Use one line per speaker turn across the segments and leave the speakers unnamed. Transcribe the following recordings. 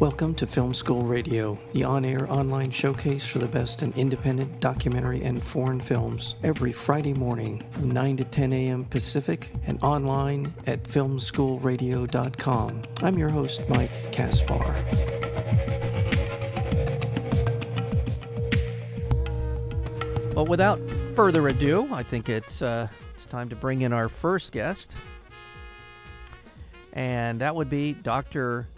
Welcome to Film School Radio, the on air online showcase for the best in independent documentary and foreign films, every Friday morning from 9 to 10 a.m. Pacific and online at filmschoolradio.com. I'm your host, Mike Kaspar. Well, without further ado, I think it's, uh, it's time to bring in our first guest, and that would be Dr.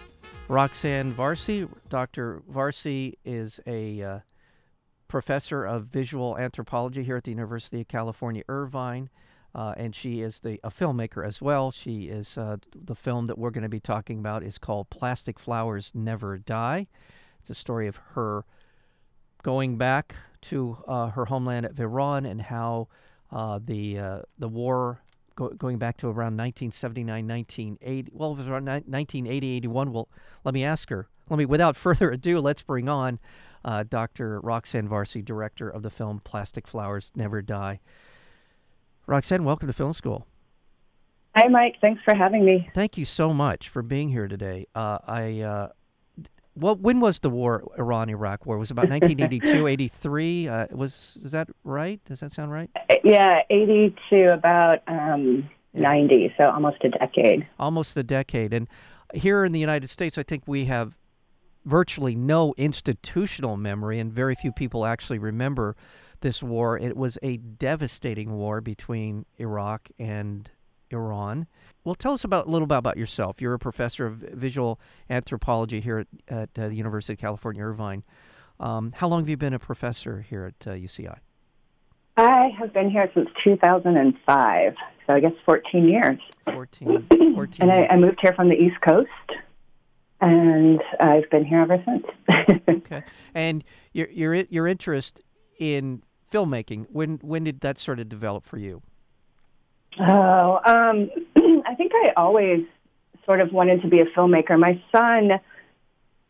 Roxanne Varzi. Dr. Varzi is a uh, professor of visual anthropology here at the University of California, Irvine. Uh, and she is the a filmmaker as well. She is uh, the film that we're going to be talking about is called "Plastic Flowers Never Die." It's a story of her going back to uh, her homeland at Iran and how uh, the uh, the war go, going back to around 1979, 1980. Well, it was around 1980, 81. Well, let me ask her. Let me, without further ado, let's bring on uh, Dr. Roxanne Varzi, director of the film Plastic Flowers Never Die. Roxanne, welcome to Film School.
Hi, Mike. Thanks for having me.
Thank you so much for being here today. Uh, I uh, well, when was the war, Iran Iraq war? It was about 1982, 83. Uh, was is that right? Does that sound right?
Yeah, 82, about um, yeah. 90, so almost a decade.
Almost a decade. And here in the United States, I think we have virtually no institutional memory, and very few people actually remember this war. It was a devastating war between Iraq and Iran. Well, tell us about a little bit about yourself. You're a professor of visual anthropology here at, at uh, the University of California, Irvine. Um, how long have you been a professor here at uh, UCI?
I have been here since 2005, so I guess 14 years.
14, 14
and I, I moved here from the East Coast, and I've been here ever since.
okay, and your your your interest in filmmaking when when did that sort of develop for you?
Oh, um, I think I always sort of wanted to be a filmmaker. My son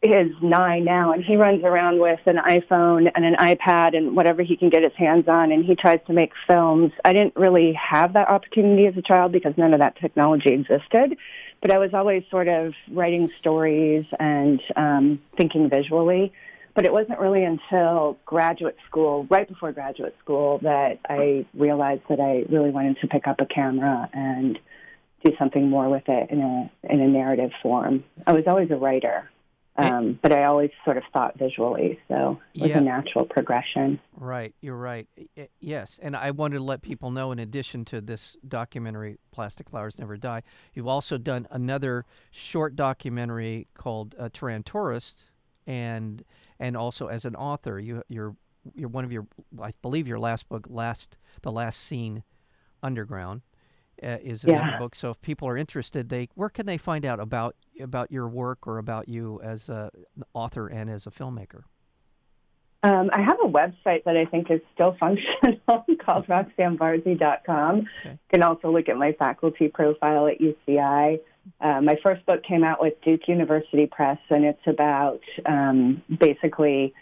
is nine now, and he runs around with an iPhone and an iPad and whatever he can get his hands on, and he tries to make films. I didn't really have that opportunity as a child because none of that technology existed, but I was always sort of writing stories and um, thinking visually. But it wasn't really until graduate school, right before graduate school, that I realized that I really wanted to pick up a camera and do something more with it in a in a narrative form. I was always a writer, um, but I always sort of thought visually, so it was
yeah.
a natural progression.
Right, you're right. Yes, and I wanted to let people know, in addition to this documentary, "Plastic Flowers Never Die," you've also done another short documentary called uh, "Tehran Tourist," and and also as an author, you you're you're one of your I believe your last book, last the last scene, underground, uh, is another
Yeah.
book. So if people are interested, they where can they find out about about your work or about you as a, an author and as a filmmaker?
Um, I have a website that I think is still functional called roxannevarzi.com.
Okay.
You can also look at my faculty profile at UCI. Uh, my first book came out with Duke University Press, and it's about um, basically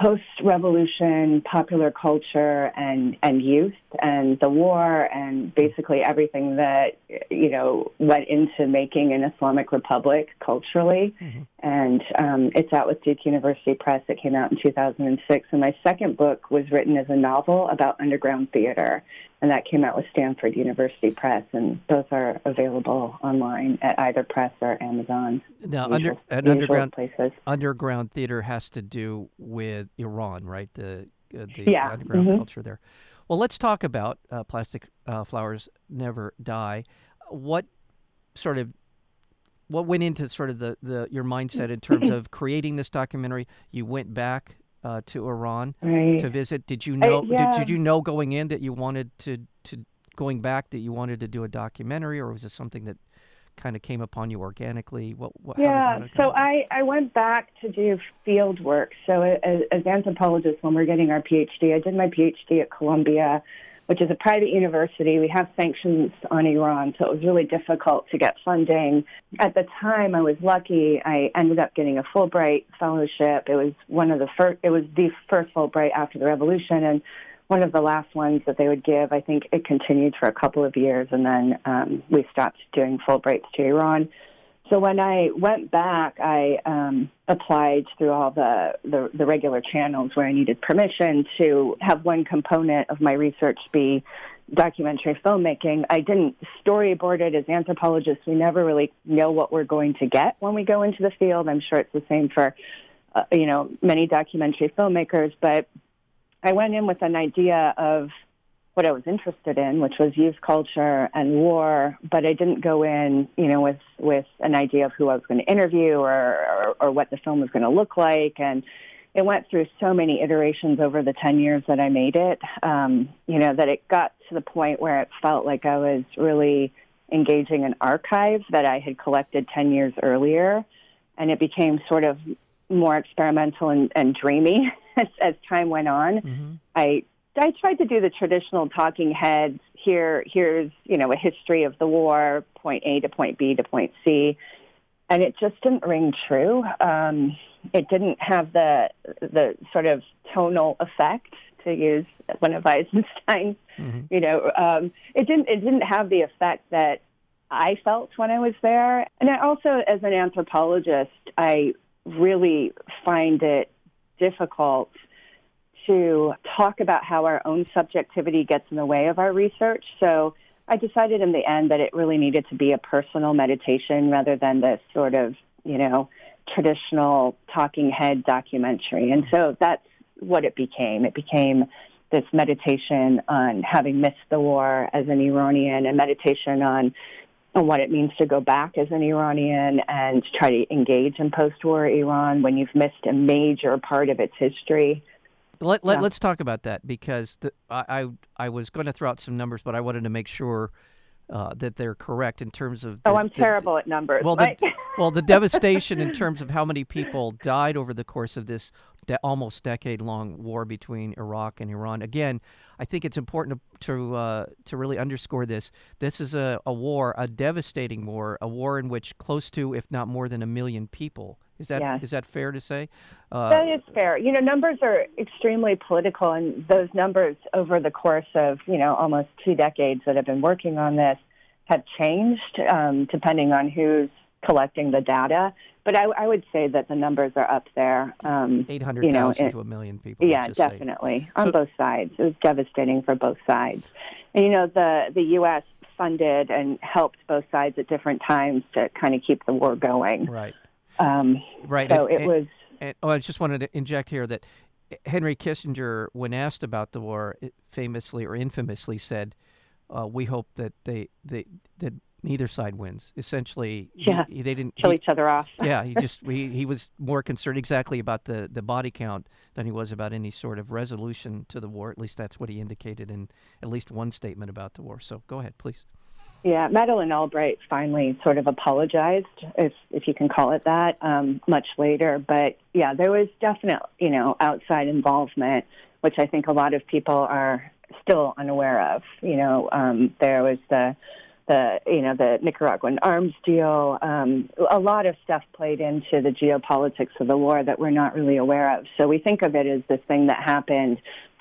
post revolution popular culture and, and youth and the war and basically everything that you know went into making an Islamic Republic culturally.
Mhm.
And um, it's out with Duke University Press. It came out in 2006. And my second book was written as a novel about underground theater, and that came out with Stanford University Press. And those are available online at either press or Amazon.
Now,
usual-
under underground
places.
underground theater has to do with Iran, right? The uh, the
Yeah,
underground
mhm.
culture there. Well, let's talk about uh, plastic uh, flowers never die. What sort of what went into sort of the, the your mindset in terms of creating this documentary? You went back uh, to Iran
Right.
to visit. Did you know?
yeah.
did, did you know going in that you wanted to to going back that you wanted to do a documentary, or was it something that kind of came upon you organically? What? what how did- how
Yeah, so? I, I went back to do field work. So as, as anthropologists, when we're getting our PhD, I did my PhD at Columbia, which is a private university. We have sanctions on Iran, so it was really difficult to get funding. At the time, I was lucky. I ended up getting a Fulbright fellowship. It was one of the first. It was the first Fulbright after the revolution, and one of the last ones that they would give. I think it continued for a couple of years, and then um, we stopped doing Fulbrights to Iran. So when I went back, I um, applied through all the, the, the regular channels where I needed permission to have one component of my research be documentary filmmaking. I didn't storyboard it as anthropologists. We never really know what we're going to get when we go into the field. I'm sure it's the same for uh, you know many documentary filmmakers, but I went in with an idea of what I was interested in, which was youth culture and war, but I didn't go in, you know, with with an idea of who I was going to interview or, or, or what the film was going to look like. And it went through so many iterations over the 10 years that I made it, um, you know, that it got to the point where it felt like I was really engaging an archive that I had collected 10 years earlier. And it became sort of more experimental and, and dreamy as, as time went on. Mm-hmm. I I tried to do the traditional talking heads. Here, here's you know a history of the war, point A to point B to point C, and it just didn't ring true. Um, it didn't have the the sort of tonal effect to use one of Eisenstein's. Mm-hmm. You know, um, it didn't it didn't have the effect that I felt when I was there. And I also, as an anthropologist, I really find it difficult to talk about how our own subjectivity gets in the way of our research. So I decided in the end that it really needed to be a personal meditation rather than this sort of, you know, traditional talking head documentary. And so that's what it became. It became this meditation on having missed the war as an Iranian and meditation on on what it means to go back as an Iranian and try to engage in post war Iran when you've missed a major part of its history.
Let, let, us talk about that because the, I, I, I was going to throw out some numbers, but I wanted to make sure uh, that they're correct in terms of.
The, oh, I'm the, terrible at numbers.
Well, the, well, the devastation in terms of how many people died over the course of this de- almost decade-long war between Iraq and Iran. Again, I think it's important to to, uh, to really underscore this. This is a, a war, a devastating war, a war in which close to, if not more than, a million people is that yes. is that fair to say?
Uh, that is fair. You know, numbers are extremely political, and those numbers over the course of you know almost two decades that have been working on this have changed um, depending on who's collecting the data. But I, I, would say that the numbers are up there.
Um, Eight hundred thousand you know, to a million people.
Yeah, definitely say. on so, both sides. It was devastating for both sides. And, you know, the the U.S. funded and helped both sides at different times to kind of keep the war going.
Right.
Um,
right.
So
and,
it was.
And, oh, I just wanted to inject here that Henry Kissinger, when asked about the war, famously or infamously said, uh, "We hope that they, they that neither side wins." Essentially,
yeah,
he, they didn't
kill he, each other off.
yeah, he just he, he was more concerned exactly about the the body count than he was about any sort of resolution to the war. At least that's what he indicated in at least one statement about the war. So go ahead, please.
Yeah, Madeleine Albright finally sort of apologized, if if you can call it that, um, much later. But yeah, there was definite, you know, outside involvement, which I think a lot of people are still unaware of. You know, um, there was the the you know the Nicaraguan arms deal. Um, a lot of stuff played into the geopolitics of the war that we're not really aware of. So we think of it as this thing that happened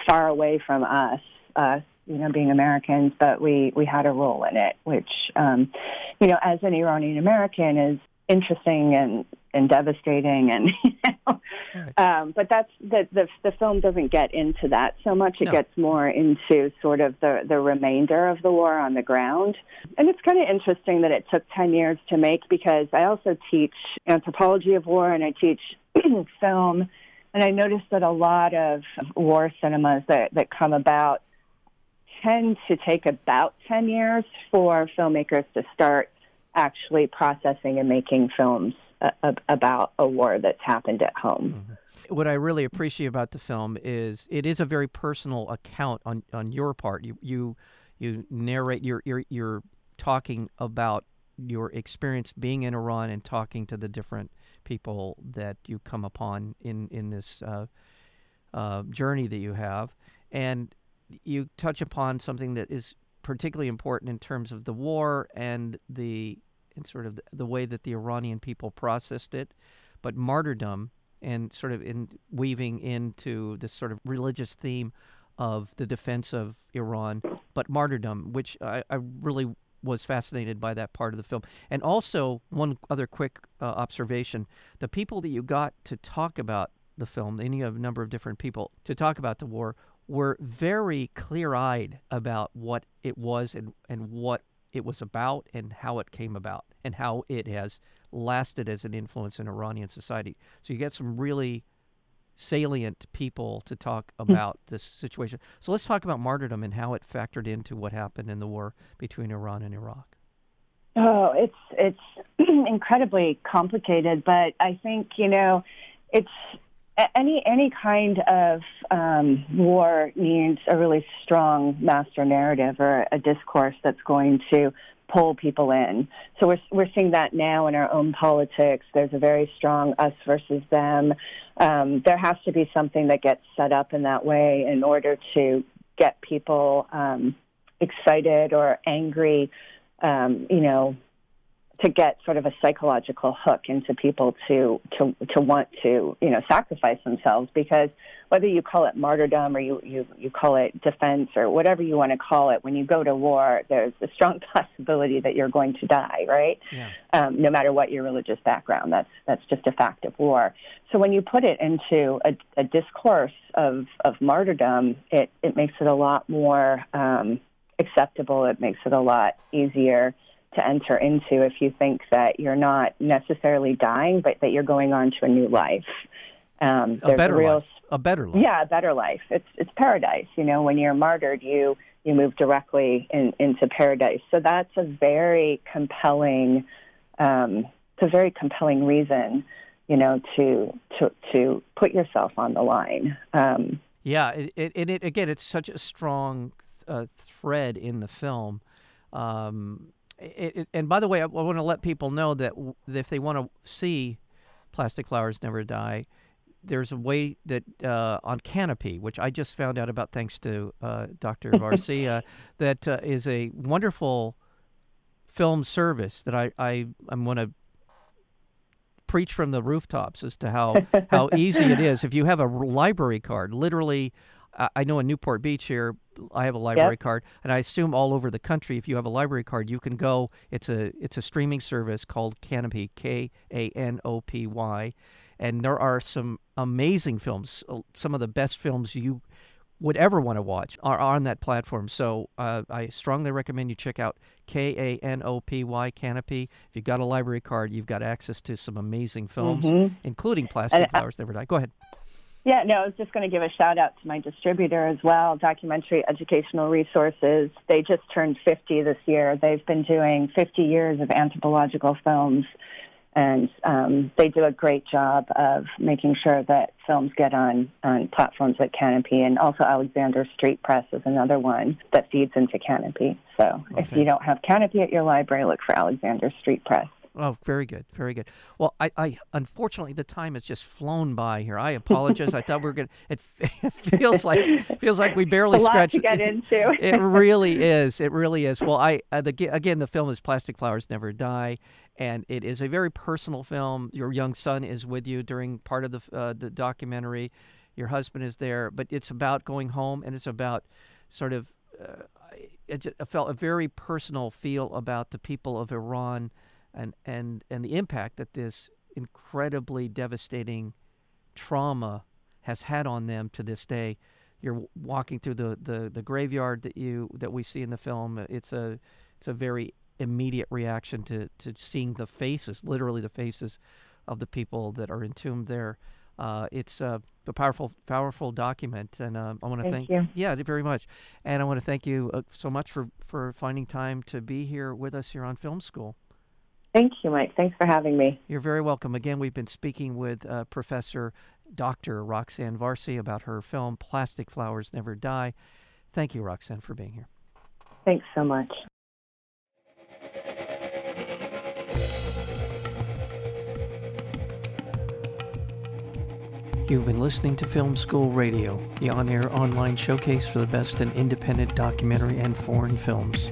far away from us, us you know, being Americans, but we, we had a role in it, which, um, you know, as an Iranian American is interesting and, and devastating. And, you know, right. um, but that's the, the, the film doesn't get into that so much. It no. gets more into sort of the, the remainder of the war on the ground. And it's kind of interesting that it took 10 years to make because I also teach anthropology of war and I teach film. And I noticed that a lot of war cinemas that, that come about tend to take about 10 years for filmmakers to start actually processing and making films uh, about a war that's happened at home.
Mm-hmm. What I really appreciate about the film is it is a very personal account on, on your part. You you you narrate you're, you're you're talking about your experience being in Iran and talking to the different people that you come upon in in this uh, uh, journey that you have, and you touch upon something that is particularly important in terms of the war and the and sort of the, the way that the Iranian people processed it, but martyrdom and sort of in weaving into this sort of religious theme of the defense of Iran, but martyrdom, which I, I really was fascinated by that part of the film. And also, one other quick uh, observation: the people that you got to talk about the film, you have a number of different people to talk about the war, were very clear-eyed about what it was and and what it was about and how it came about and how it has lasted as an influence in Iranian society. So you get some really salient people to talk
Hmm.
about this situation. So let's talk about martyrdom and how it factored into what happened in the war between Iran and Iraq.
Oh, it's it's incredibly complicated, but I think you know, it's any any kind of um, war needs a really strong master narrative or a discourse that's going to pull people in. So we're we're seeing that now in our own politics. There's a very strong us versus them. Um, there has to be something that gets set up in that way in order to get people um, excited or angry. Um, you know, to get sort of a psychological hook into people to to to want to you know sacrifice themselves because whether you call it martyrdom or you you you call it defense or whatever you want to call it when you go to war there's a strong possibility that you're going to die right?
Yeah.
um, no matter what your religious background that's that's just a fact of war. So when you put it into a, a discourse of of martyrdom it it makes it a lot more um, acceptable. It makes it a lot easier to enter into if you think that you're not necessarily dying, but that you're going on to a new life. Um,
A better
real,
life. A better life.
yeah, a better life. It's it's paradise. You know, when you're martyred, you you move directly in, into paradise. So that's a very compelling, um, it's a very compelling reason, you know, to to to put yourself on the line. Um,
Yeah, it, it, and it again, it's such a strong uh, thread in the film. Um, it, it, and by the way, I, want to let people know that w- if they want to see "Plastic Flowers Never Die," there's a way that uh, on Canopy, which I just found out about thanks to uh, Dr. Varzi, that uh, is a wonderful film service that I I I'm going to preach from the rooftops as to how how easy it is if you have a library card. Literally, I I know in Newport Beach here, I have a library card, and I assume all over the country, if you have a library card, you can go. It's a it's a streaming service called Canopy, K A N O P Y, and there are some amazing films. uh, Some of the best films you would ever want to watch are on that platform. So uh, I strongly recommend you check out K A N O P Y Canopy. If you've got a library card, you've got access to some amazing films,
Mhm.
including Plastic
And, uh,
Flowers Never Die. Go ahead.
Yeah, no, I was just going to give a shout out to my distributor as well, Documentary Educational Resources. They just turned 50 this year. They've been doing 50 years of anthropological films, and um, they do a great job of making sure that films get on, on platforms like Canopy, and also Alexander Street Press is another one that feeds into Canopy. So if you don't have Canopy at your library, look for Alexander Street Press.
Oh, very good, very good. Well, I, I unfortunately the time has just flown by here. I apologize. I thought we were gonna. It, it feels like feels like we barely
a lot
scratched.
to get into.
it really is. It really is. Well, I uh, the, again the film is Plastic Flowers Never Die, and it is a very personal film. Your young son is with you during part of the uh, the documentary. Your husband is there, but it's about going home, and it's about sort of. Uh, it, it felt a very personal feel about the people of Iran, and and and the impact that this incredibly devastating trauma has had on them to this day you're walking through the, the, the graveyard that you that we see in the film. It's a it's a very immediate reaction to, to seeing the faces, literally the faces of the people that are entombed there. Uh, it's a, a powerful powerful document, and uh, I want to
Thank
thank
you.
yeah very much, and I want to thank you uh, so much for for finding time to be here with us here on Film School.
Thank you, Mike. Thanks for having me.
You're very welcome. Again, we've been speaking with uh, Professor Dr. Roxanne Varzi about her film Plastic Flowers Never Die. Thank you, Roxanne, for being here.
Thanks so much.
You've been listening to Film School Radio, the on air online showcase for the best in independent documentary and foreign films.